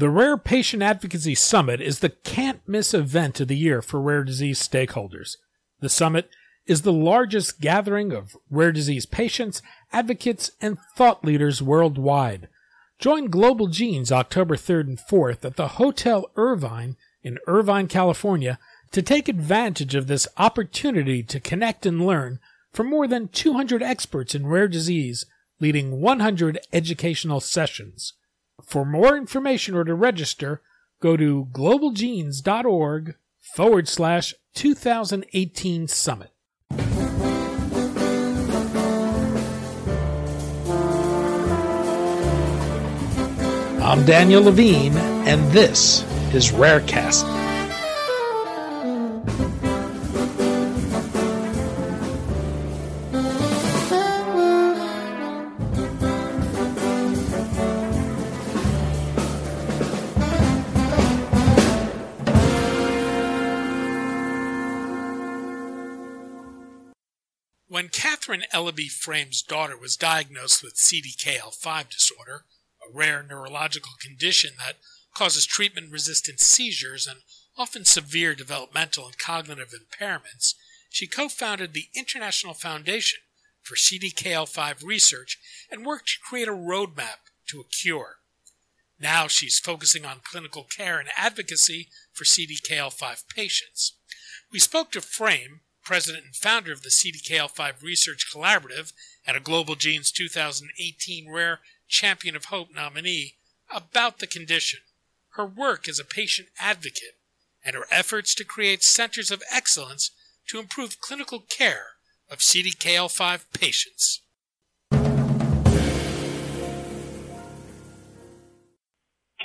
The Rare Patient Advocacy Summit is the can't miss event of the year for rare disease stakeholders. The summit is the largest gathering of rare disease patients, advocates, and thought leaders worldwide. Join Global Genes October 3rd and 4th at the Hotel Irvine in Irvine, California to take advantage of this opportunity to connect and learn from more than 200 experts in rare disease leading 100 educational sessions. For more information or to register, go to globalgenes.org forward slash 2018 summit. I'm Daniel Levine, and this is Rarecast. Katheryn Elibri Frame's daughter was diagnosed with CDKL5 disorder, a rare neurological condition that causes treatment resistant seizures and often severe developmental and cognitive impairments, she co founded the International Foundation for CDKL5 research and worked to create a roadmap to a cure. Now she's focusing on clinical care and advocacy for CDKL5 patients. We spoke to Frame president and founder of the CDKL5 Research Collaborative and a Global Genes 2018 Rare Champion of Hope nominee, about the condition, her work as a patient advocate, and her efforts to create centers of excellence to improve clinical care of CDKL5 patients.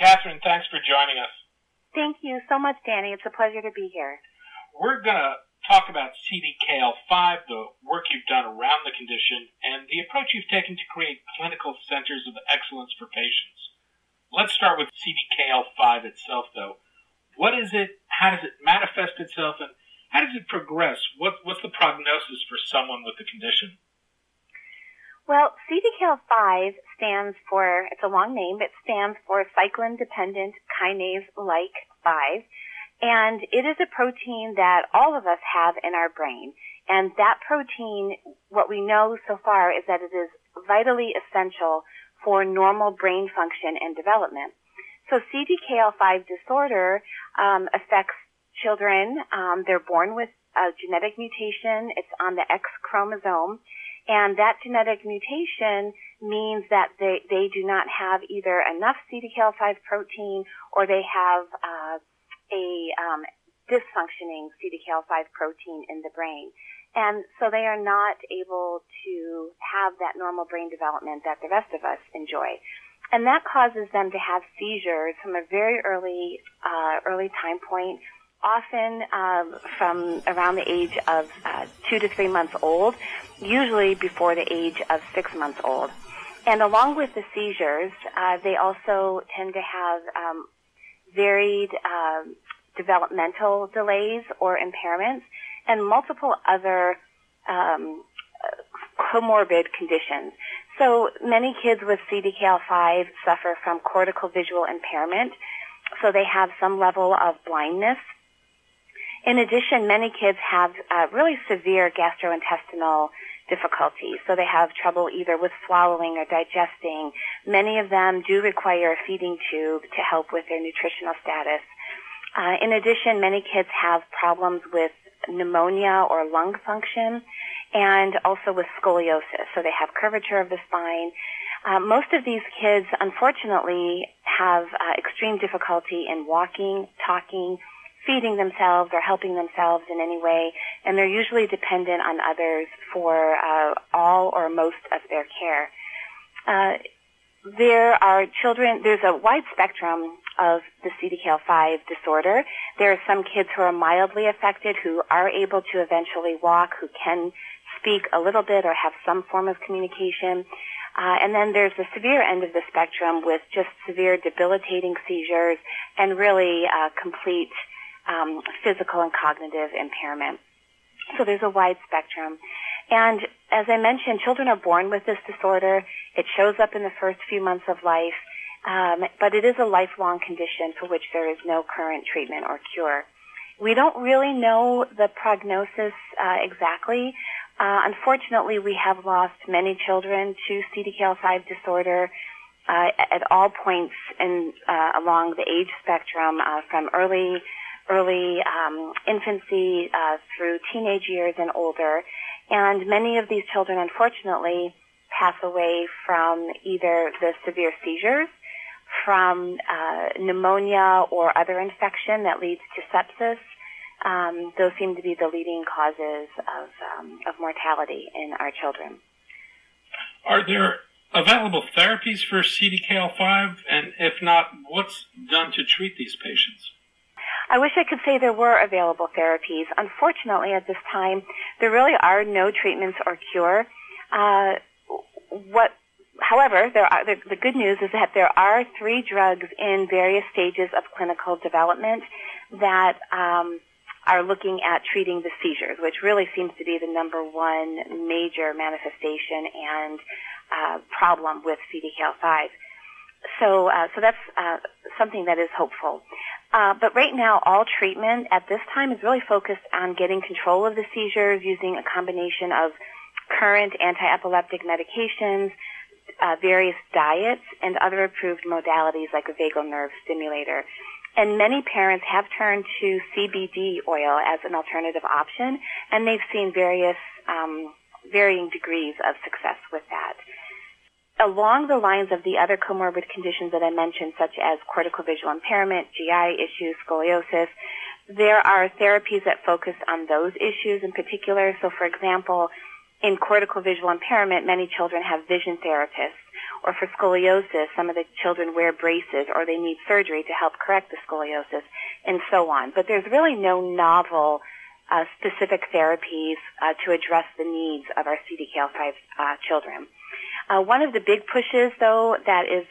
Katheryn, thanks for joining us. Thank you so much, Danny. It's a pleasure to be here. We're going to talk about CDKL5, the work you've done around the condition, and the approach you've taken to create clinical centers of excellence for patients. Let's start with CDKL5 itself, though. What is it? How does it manifest itself? And how does it progress? What, what's the prognosis for someone with the condition? Well, CDKL5 stands for, it's a long name, it stands for cyclin dependent kinase like 5. And it is a protein that all of us have in our brain. And that protein, what we know so far is that it is vitally essential for normal brain function and development. So CDKL5 disorder um, affects children. Um, they're born with a genetic mutation. It's on the X chromosome. And that genetic mutation means that they, they do not have either enough CDKL5 protein or they have uh, a um, dysfunctioning CDKL5 protein in the brain. And so they are not able to have that normal brain development that the rest of us enjoy. And that causes them to have seizures from a very early, uh, early time point, often um, from around the age of uh, two to three months old, usually before the age of six months old. And along with the seizures, uh, they also tend to have um, varied um, developmental delays or impairments, and multiple other um, comorbid conditions. So many kids with CDKL5 suffer from cortical visual impairment, so they have some level of blindness. In addition, many kids have uh, really severe gastrointestinal difficulties. So they have trouble either with swallowing or digesting. Many of them do require a feeding tube to help with their nutritional status. Uh, in addition, many kids have problems with pneumonia or lung function and also with scoliosis. So they have curvature of the spine. Uh, most of these kids, unfortunately, have uh, extreme difficulty in walking, talking, feeding themselves or helping themselves in any way, and they're usually dependent on others for uh, all or most of their care. Uh, there are children, there's a wide spectrum of the CDKL5 disorder. There are some kids who are mildly affected who are able to eventually walk, who can speak a little bit or have some form of communication. Uh, and then there's the severe end of the spectrum with just severe debilitating seizures and really uh, complete um, physical and cognitive impairment. So there's a wide spectrum. And as I mentioned, children are born with this disorder. It shows up in the first few months of life. um, but it is a lifelong condition for which there is no current treatment or cure. We don't really know the prognosis uh, exactly. Uh, unfortunately, we have lost many children to CDKL5 disorder uh, at all points in, uh, along the age spectrum, uh, from early early um, infancy uh, through teenage years and older. And many of these children, unfortunately, pass away from either the severe seizures, from uh, pneumonia or other infection that leads to sepsis. Um, those seem to be the leading causes of, um, of mortality in our children. Are there available therapies for CDKL5? And if not, what's done to treat these patients? I wish I could say there were available therapies. Unfortunately, at this time, there really are no treatments or cure. Uh, what, however, there are, the, the good news is that there are three drugs in various stages of clinical development that um, are looking at treating the seizures, which really seems to be the number one major manifestation and uh, problem with CDKL5. So, uh, so that's uh, something that is hopeful. Uh, but right now, all treatment at this time is really focused on getting control of the seizures using a combination of current anti-epileptic medications, uh, various diets, and other approved modalities like a vagal nerve stimulator. And many parents have turned to CBD oil as an alternative option, and they've seen various um, varying degrees of success with that along the lines of the other comorbid conditions that I mentioned, such as cortical visual impairment, GI issues, scoliosis, there are therapies that focus on those issues in particular. So, for example, in cortical visual impairment, many children have vision therapists. Or for scoliosis, some of the children wear braces or they need surgery to help correct the scoliosis and so on. But there's really no novel uh, specific therapies uh, to address the needs of our CDKL5 uh, children. Uh, one of the big pushes, though, that is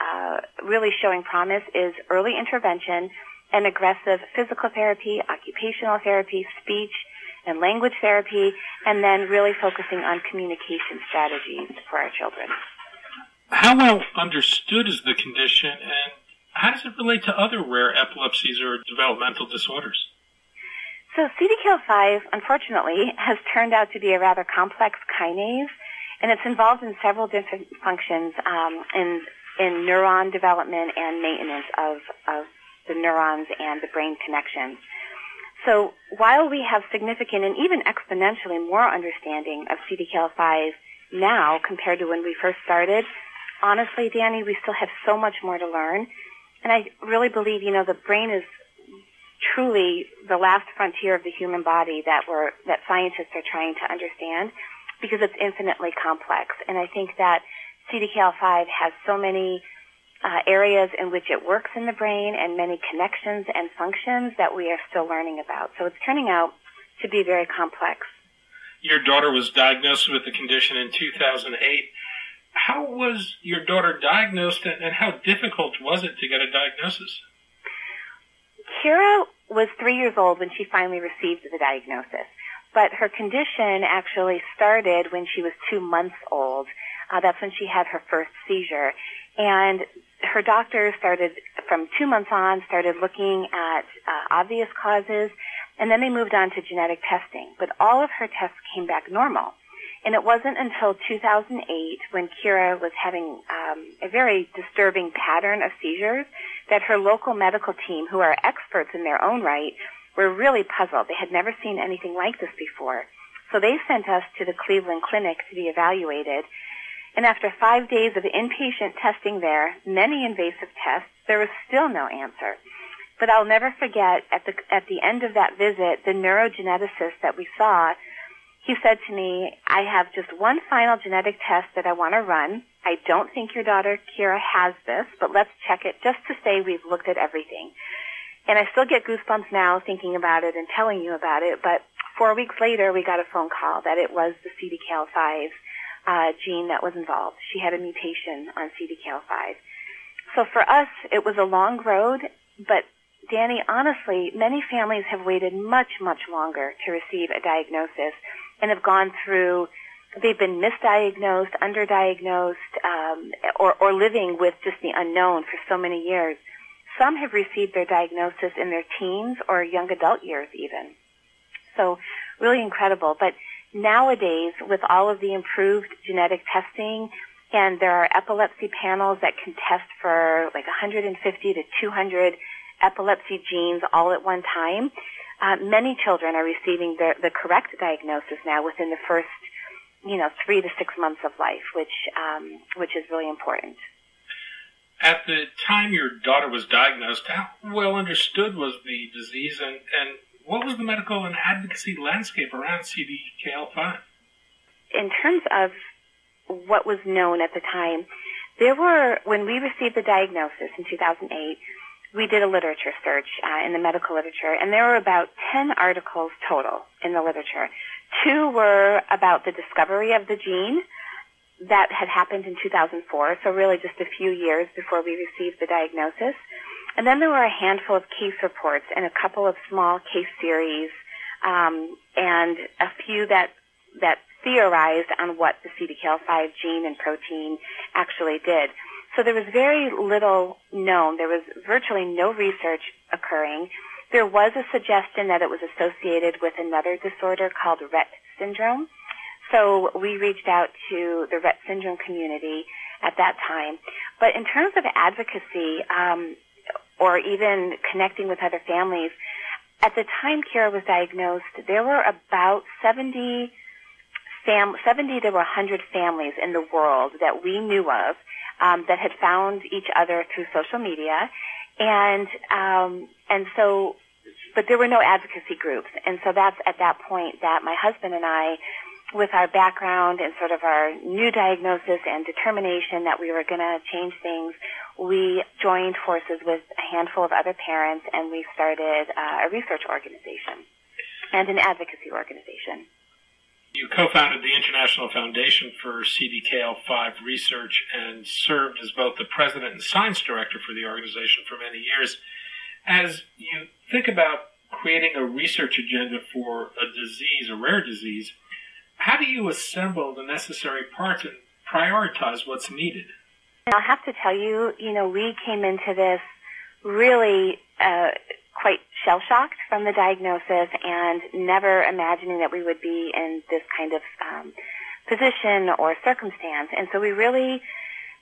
uh, really showing promise is early intervention and aggressive physical therapy, occupational therapy, speech and language therapy, and then really focusing on communication strategies for our children. How well understood is the condition, and how does it relate to other rare epilepsies or developmental disorders? So CDKL5, unfortunately, has turned out to be a rather complex kinase and it's involved in several different functions um, in in neuron development and maintenance of of the neurons and the brain connections. So while we have significant and even exponentially more understanding of CDKL5 now compared to when we first started, honestly, Danny, we still have so much more to learn. And I really believe, you know, the brain is truly the last frontier of the human body that we're, that scientists are trying to understand because it's infinitely complex. And I think that CDKL5 has so many uh, areas in which it works in the brain and many connections and functions that we are still learning about. So it's turning out to be very complex. Your daughter was diagnosed with the condition in 2008. How was your daughter diagnosed and how difficult was it to get a diagnosis? Kira was three years old when she finally received the diagnosis but her condition actually started when she was two months old. Uh, that's when she had her first seizure. And her doctor started, from two months on, started looking at uh, obvious causes, and then they moved on to genetic testing. But all of her tests came back normal. And it wasn't until 2008 when Kira was having um, a very disturbing pattern of seizures that her local medical team, who are experts in their own right, were really puzzled. They had never seen anything like this before. So they sent us to the Cleveland Clinic to be evaluated. And after five days of inpatient testing there, many invasive tests, there was still no answer. But I'll never forget at the, at the end of that visit, the neurogeneticist that we saw, he said to me, I have just one final genetic test that I want to run. I don't think your daughter Kira has this, but let's check it just to say we've looked at everything. And I still get goosebumps now thinking about it and telling you about it. But four weeks later, we got a phone call that it was the CDKL5 uh, gene that was involved. She had a mutation on CDKL5. So for us, it was a long road, but Danny, honestly, many families have waited much, much longer to receive a diagnosis and have gone through they've been misdiagnosed, underdiagnosed, um, or, or living with just the unknown for so many years. Some have received their diagnosis in their teens or young adult years even. So really incredible. But nowadays, with all of the improved genetic testing, and there are epilepsy panels that can test for like 150 to 200 epilepsy genes all at one time. Uh, many children are receiving the, the correct diagnosis now within the first, you know, three to six months of life, which um, which is really important. At the time your daughter was diagnosed, how well understood was the disease, and, and what was the medical and advocacy landscape around CDKL5? In terms of what was known at the time, there were, when we received the diagnosis in 2008, we did a literature search uh, in the medical literature, and there were about 10 articles total in the literature. Two were about the discovery of the gene that had happened in 2004, so really just a few years before we received the diagnosis. And then there were a handful of case reports and a couple of small case series, um, and a few that that theorized on what the CDKL5 gene and protein actually did. So there was very little known. There was virtually no research occurring. There was a suggestion that it was associated with another disorder called Rett syndrome. So we reached out to the Rett syndrome community at that time. But in terms of advocacy, um, or even connecting with other families, at the time Kira was diagnosed, there were about 70 fam- 70 to 100 families in the world that we knew of um, that had found each other through social media, and um, and so, but there were no advocacy groups, and so that's at that point that my husband and I, with our background and sort of our new diagnosis and determination that we were going to change things, we joined forces with a handful of other parents, and we started uh, a research organization and an advocacy organization. You co-founded the International Foundation for CDKL5 Research and served as both the president and science director for the organization for many years. As you think about creating a research agenda for a disease, a rare disease, how do you assemble the necessary parts and prioritize what's needed? I'll have to tell you, you know, we came into this really uh, quite shell shocked from the diagnosis and never imagining that we would be in this kind of um, position or circumstance. And so we really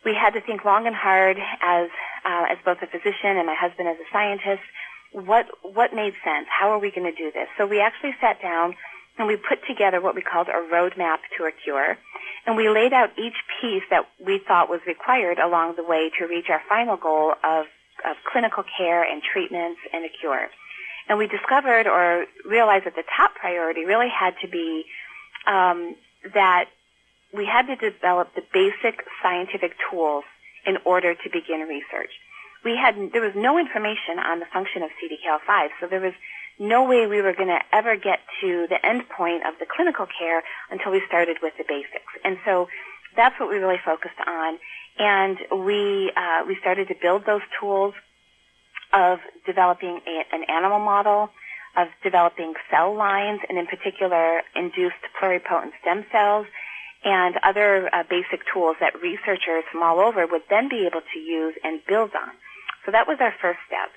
we had to think long and hard as uh, as both a physician and my husband as a scientist. What what made sense? How are we going to do this? So we actually sat down and we put together what we called a roadmap to a cure. And we laid out each piece that we thought was required along the way to reach our final goal of of clinical care and treatments and a cure. And we discovered or realized that the top priority really had to be um, that we had to develop the basic scientific tools in order to begin research. We had there was no information on the function of CDKL5, so there was no way we were going to ever get to the end point of the clinical care until we started with the basics. And so that's what we really focused on and we uh, we started to build those tools of developing a, an animal model, of developing cell lines, and in particular induced pluripotent stem cells, and other uh, basic tools that researchers from all over would then be able to use and build on. So that was our first step.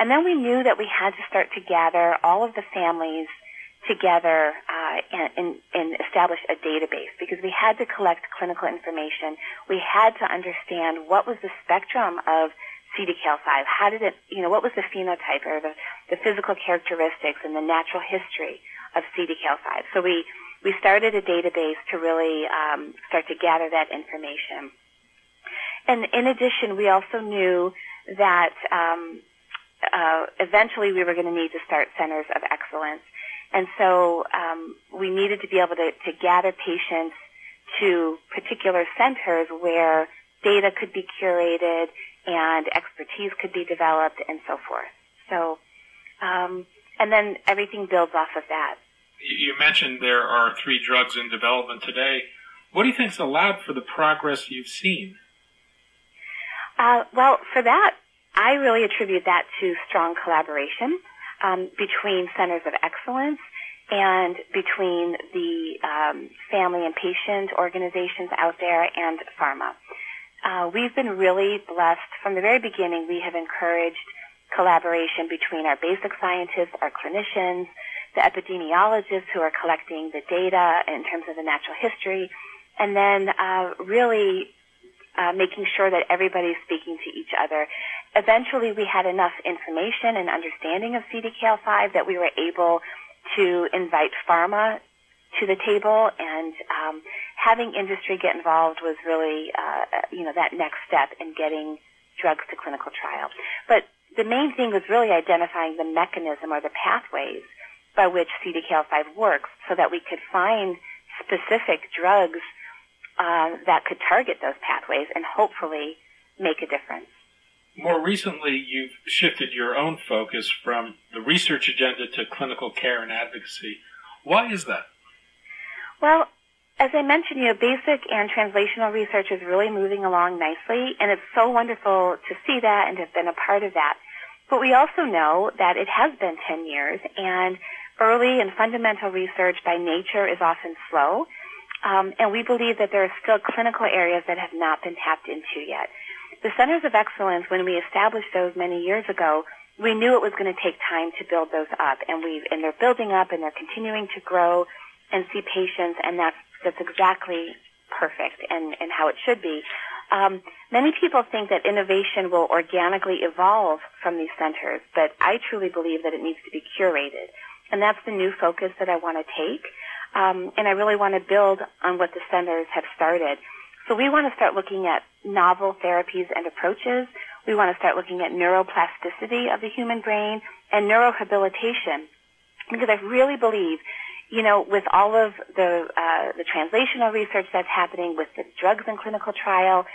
And then we knew that we had to start to gather all of the families together uh, and, and, and establish a database because we had to collect clinical information. We had to understand what was the spectrum of CDKL5. How did it, you know, what was the phenotype or the, the physical characteristics and the natural history of CDKL5? So we, we started a database to really um, start to gather that information. And in addition, we also knew that um, uh, eventually we were going to need to start centers of excellence. And so um, we needed to be able to, to gather patients to particular centers where data could be curated and expertise could be developed and so forth. So, um, and then everything builds off of that. You mentioned there are three drugs in development today. What do you think has allowed for the progress you've seen? Uh, well, for that, I really attribute that to strong collaboration um, between centers of excellence and between the um, family and patient organizations out there and pharma. Uh, we've been really blessed from the very beginning. We have encouraged collaboration between our basic scientists, our clinicians, the epidemiologists who are collecting the data in terms of the natural history, and then uh, really uh, making sure that everybody's speaking to each other. Eventually, we had enough information and understanding of CDKL5 that we were able to invite pharma to the table, and um, having industry get involved was really, uh, you know, that next step in getting drugs to clinical trial. But the main thing was really identifying the mechanism or the pathways by which CDKL5 works so that we could find specific drugs uh, that could target those pathways and hopefully make a difference. More recently, you've shifted your own focus from the research agenda to clinical care and advocacy. Why is that? Well, as I mentioned, you know, basic and translational research is really moving along nicely, and it's so wonderful to see that and to have been a part of that. But we also know that it has been 10 years, and early and fundamental research by nature is often slow, um, and we believe that there are still clinical areas that have not been tapped into yet. The centers of excellence, when we established those many years ago, we knew it was going to take time to build those up, and we and they're building up and they're continuing to grow and see patients, and that's that's exactly perfect and and how it should be. Um, many people think that innovation will organically evolve from these centers, but I truly believe that it needs to be curated, and that's the new focus that I want to take. Um, and I really want to build on what the centers have started. So we want to start looking at novel therapies and approaches. We want to start looking at neuroplasticity of the human brain and neurohabilitation because I really believe, you know, with all of the uh, the translational research that's happening with the drugs in clinical trial,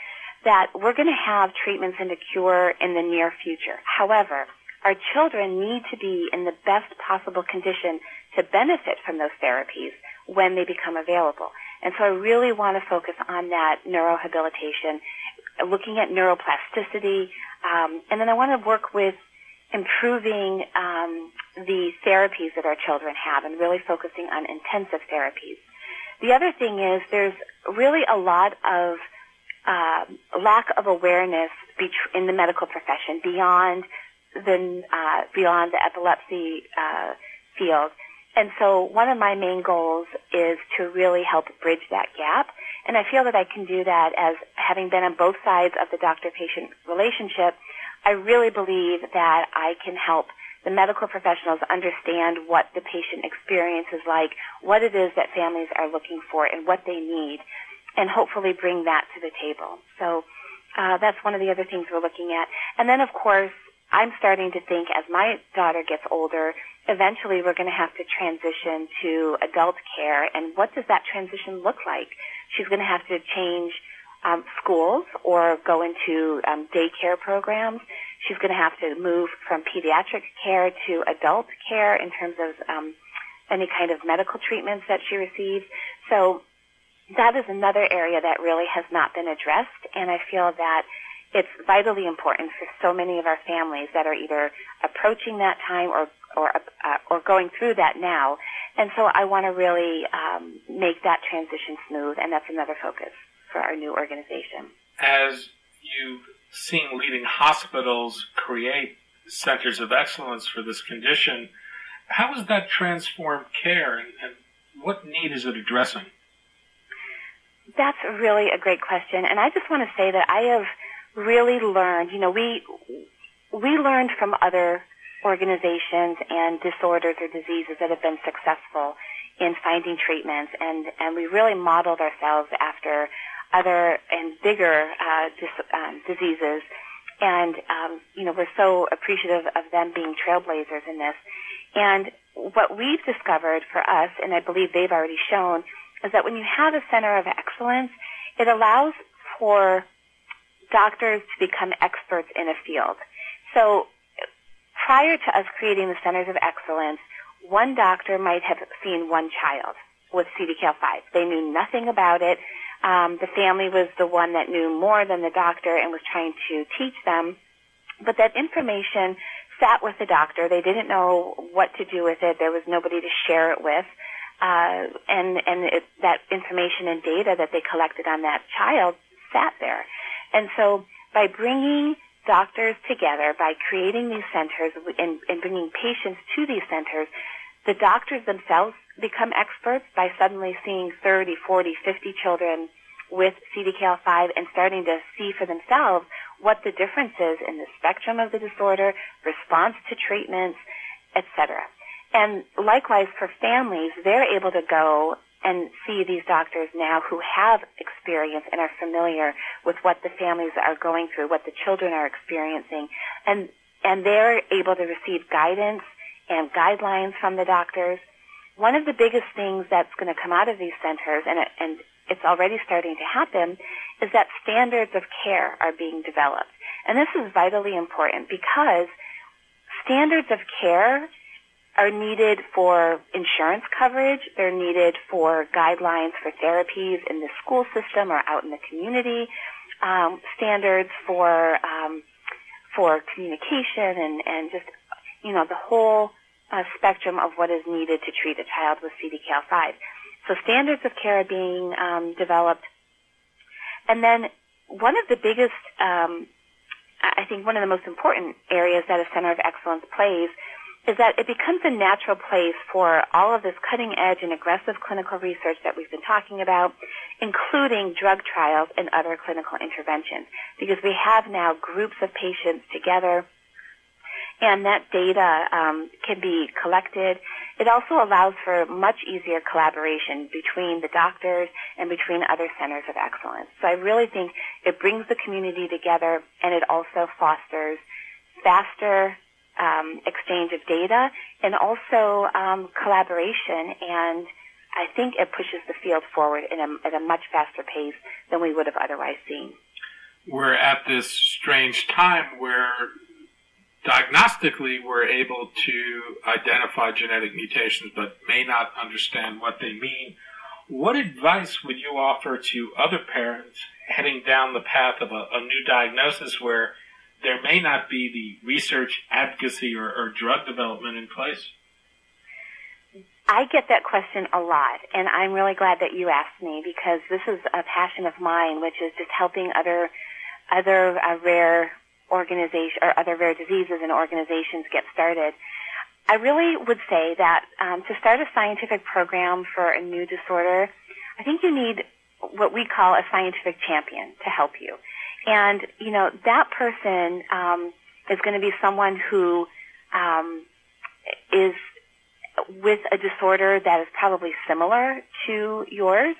that we're going to have treatments and a cure in the near future. However, our children need to be in the best possible condition to benefit from those therapies when they become available. And so I really want to focus on that neurohabilitation, looking at neuroplasticity, um, and then I want to work with improving um, the therapies that our children have and really focusing on intensive therapies. The other thing is there's really a lot of uh, lack of awareness in the medical profession beyond the uh, beyond the epilepsy uh, field. And so one of my main goals is to really help bridge that gap. And I feel that I can do that as having been on both sides of the doctor-patient relationship. I really believe that I can help the medical professionals understand what the patient experience is like, what it is that families are looking for, and what they need, and hopefully bring that to the table. So uh, that's one of the other things we're looking at. And then, of course, I'm starting to think as my daughter gets older, eventually we're going to have to transition to adult care. And what does that transition look like? She's going to have to change um, schools or go into um, daycare programs. She's going to have to move from pediatric care to adult care in terms of um, any kind of medical treatments that she receives. So that is another area that really has not been addressed, and I feel that it's vitally important for so many of our families that are either approaching that time or or uh, or going through that now. And so I want to really um, make that transition smooth, and that's another focus for our new organization. As you've seen leading hospitals create centers of excellence for this condition, how has that transformed care, and, and what need is it addressing? That's really a great question, and I just want to say that I have really learned, you know, we, we learned from other organizations and disorders or diseases that have been successful in finding treatments. And, and we really modeled ourselves after other and bigger uh, dis, um, diseases. And um, you know we're so appreciative of them being trailblazers in this. And what we've discovered for us and I believe they've already shown is that when you have a center of excellence it allows for doctors to become experts in a field. So prior to us creating the centers of excellence, one doctor might have seen one child with CDKL5. They knew nothing about it. Um, the family was the one that knew more than the doctor and was trying to teach them. But that information sat with the doctor. They didn't know what to do with it. There was nobody to share it with. Uh, and and it, that information and data that they collected on that child sat there. And so by bringing doctors together, by creating these centers and, and bringing patients to these centers, the doctors themselves become experts by suddenly seeing 30, 40, 50 children with CDKL5 and starting to see for themselves what the difference is in the spectrum of the disorder, response to treatments, etc. And likewise for families, they're able to go and see these doctors now who have experience and are familiar with what the families are going through, what the children are experiencing, and and they're able to receive guidance and guidelines from the doctors. One of the biggest things that's going to come out of these centers, and and it's already starting to happen, is that standards of care are being developed. And this is vitally important because standards of care are needed for insurance coverage. They're needed for guidelines for therapies in the school system or out in the community. Um, standards for um, for communication and and just you know the whole uh, spectrum of what is needed to treat a child with CDKL5. So standards of care are being um, developed. And then one of the biggest, um, I think one of the most important areas that a center of excellence plays is that it becomes a natural place for all of this cutting edge and aggressive clinical research that we've been talking about, including drug trials and other clinical interventions. Because we have now groups of patients together and that data um, can be collected. It also allows for much easier collaboration between the doctors and between other centers of excellence. So I really think it brings the community together and it also fosters faster um, exchange of data and also um, collaboration and I think it pushes the field forward a, at a much faster pace than we would have otherwise seen. We're at this strange time where diagnostically we're able to identify genetic mutations but may not understand what they mean. What advice would you offer to other parents heading down the path of a, a new diagnosis where there may not be the research, advocacy, or, or drug development in place? I get that question a lot, and I'm really glad that you asked me because this is a passion of mine, which is just helping other other uh, rare organization or other rare diseases and organizations get started. I really would say that um, to start a scientific program for a new disorder, I think you need what we call a scientific champion to help you. And, you know, that person um, is going to be someone who um, is with a disorder that is probably similar to yours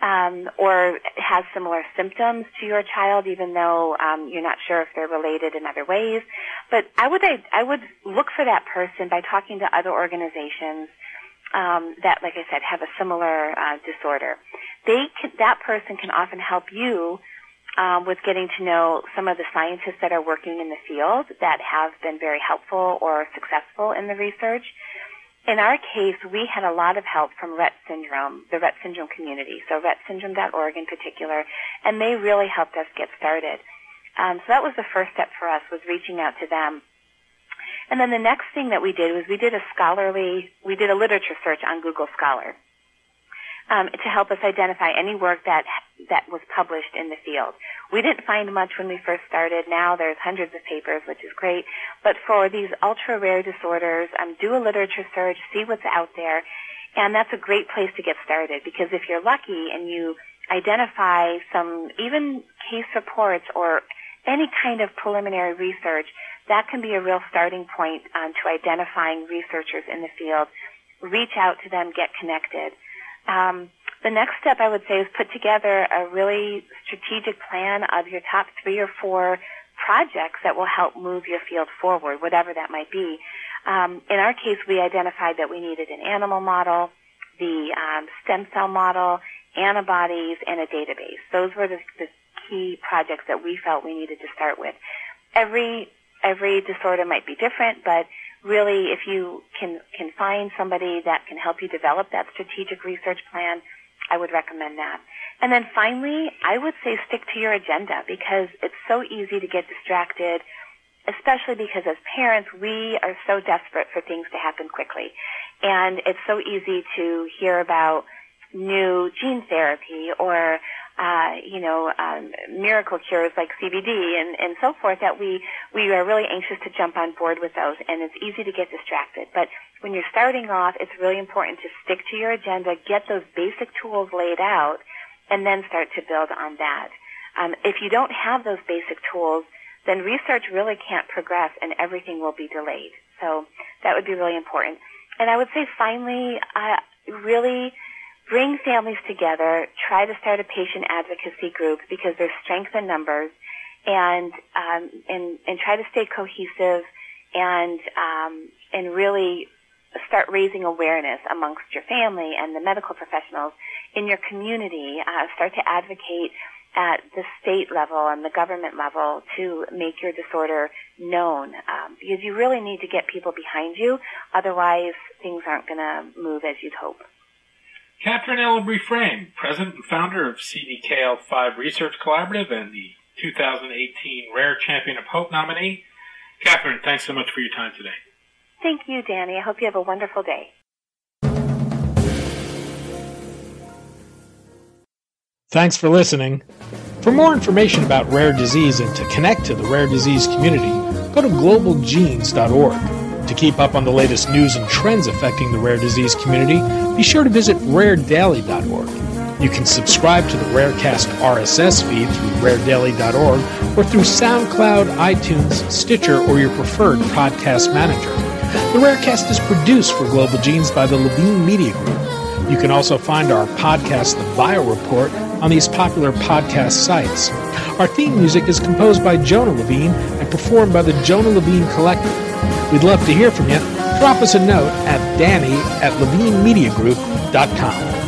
um, or has similar symptoms to your child, even though um, you're not sure if they're related in other ways. But I would I, I would look for that person by talking to other organizations um, that, like I said, have a similar uh, disorder. They can, that person can often help you um, with getting to know some of the scientists that are working in the field that have been very helpful or successful in the research in our case, we had a lot of help from Rett syndrome, the Rett syndrome community, so rettsyndrome.org in particular, and they really helped us get started. Um, so that was the first step for us, was reaching out to them. And then the next thing that we did was we did a scholarly, we did a literature search on Google Scholar um, to help us identify any work that that was published in the field. We didn't find much when we first started. Now there's hundreds of papers, which is great. But for these ultra rare disorders, um, do a literature search, see what's out there, and that's a great place to get started because if you're lucky and you identify some even case reports or any kind of preliminary research, that can be a real starting point um, to identifying researchers in the field. Reach out to them, get connected. Um, the next step I would say is put together a really strategic plan of your top three or four projects that will help move your field forward, whatever that might be. Um, in our case, we identified that we needed an animal model, the um, stem cell model, antibodies, and a database. Those were the, the key projects that we felt we needed to start with. Every every disorder might be different, but really, if you can can find somebody that can help you develop that strategic research plan, I would recommend that. And then finally, I would say stick to your agenda because it's so easy to get distracted especially because as parents, we are so desperate for things to happen quickly. And it's so easy to hear about new gene therapy or uh, you know, um, miracle cures like CBD and, and so forth that we, we are really anxious to jump on board with those and it's easy to get distracted. But when you're starting off, it's really important to stick to your agenda, get those basic tools laid out, and then start to build on that. Um, if you don't have those basic tools, then research really can't progress and everything will be delayed. So that would be really important. And I would say finally, uh, really bring families together, try to start a patient advocacy group because there's strength in numbers, and um, and and try to stay cohesive and um, and really start raising awareness amongst your family and the medical professionals in your community. Uh, start to advocate at the state level and the government level to make your disorder known um, because you really need to get people behind you. Otherwise, things aren't going to move as you'd hope. Katheryn Elibri Frame, president and founder of CDKL5 Research Collaborative and the 2018 Rare Champion of Hope nominee. Katheryn, thanks so much for your time today. Thank you, Danny. I hope you have a wonderful day. Thanks for listening. For more information about rare disease and to connect to the rare disease community, go to globalgenes.org. To keep up on the latest news and trends affecting the rare disease community, be sure to visit raredaily.org. You can subscribe to the Rarecast RSS feed through raredaily.org or through SoundCloud, iTunes, Stitcher, or your preferred podcast manager. The Rarecast is produced for Global Genes by the Levine Media Group. You can also find our podcast, The Bio Report, on these popular podcast sites. Our theme music is composed by Jonah Levine performed by the Jonah Levine Collective. We'd love to hear from you. Drop us a note at danny at levinemediagroup.com.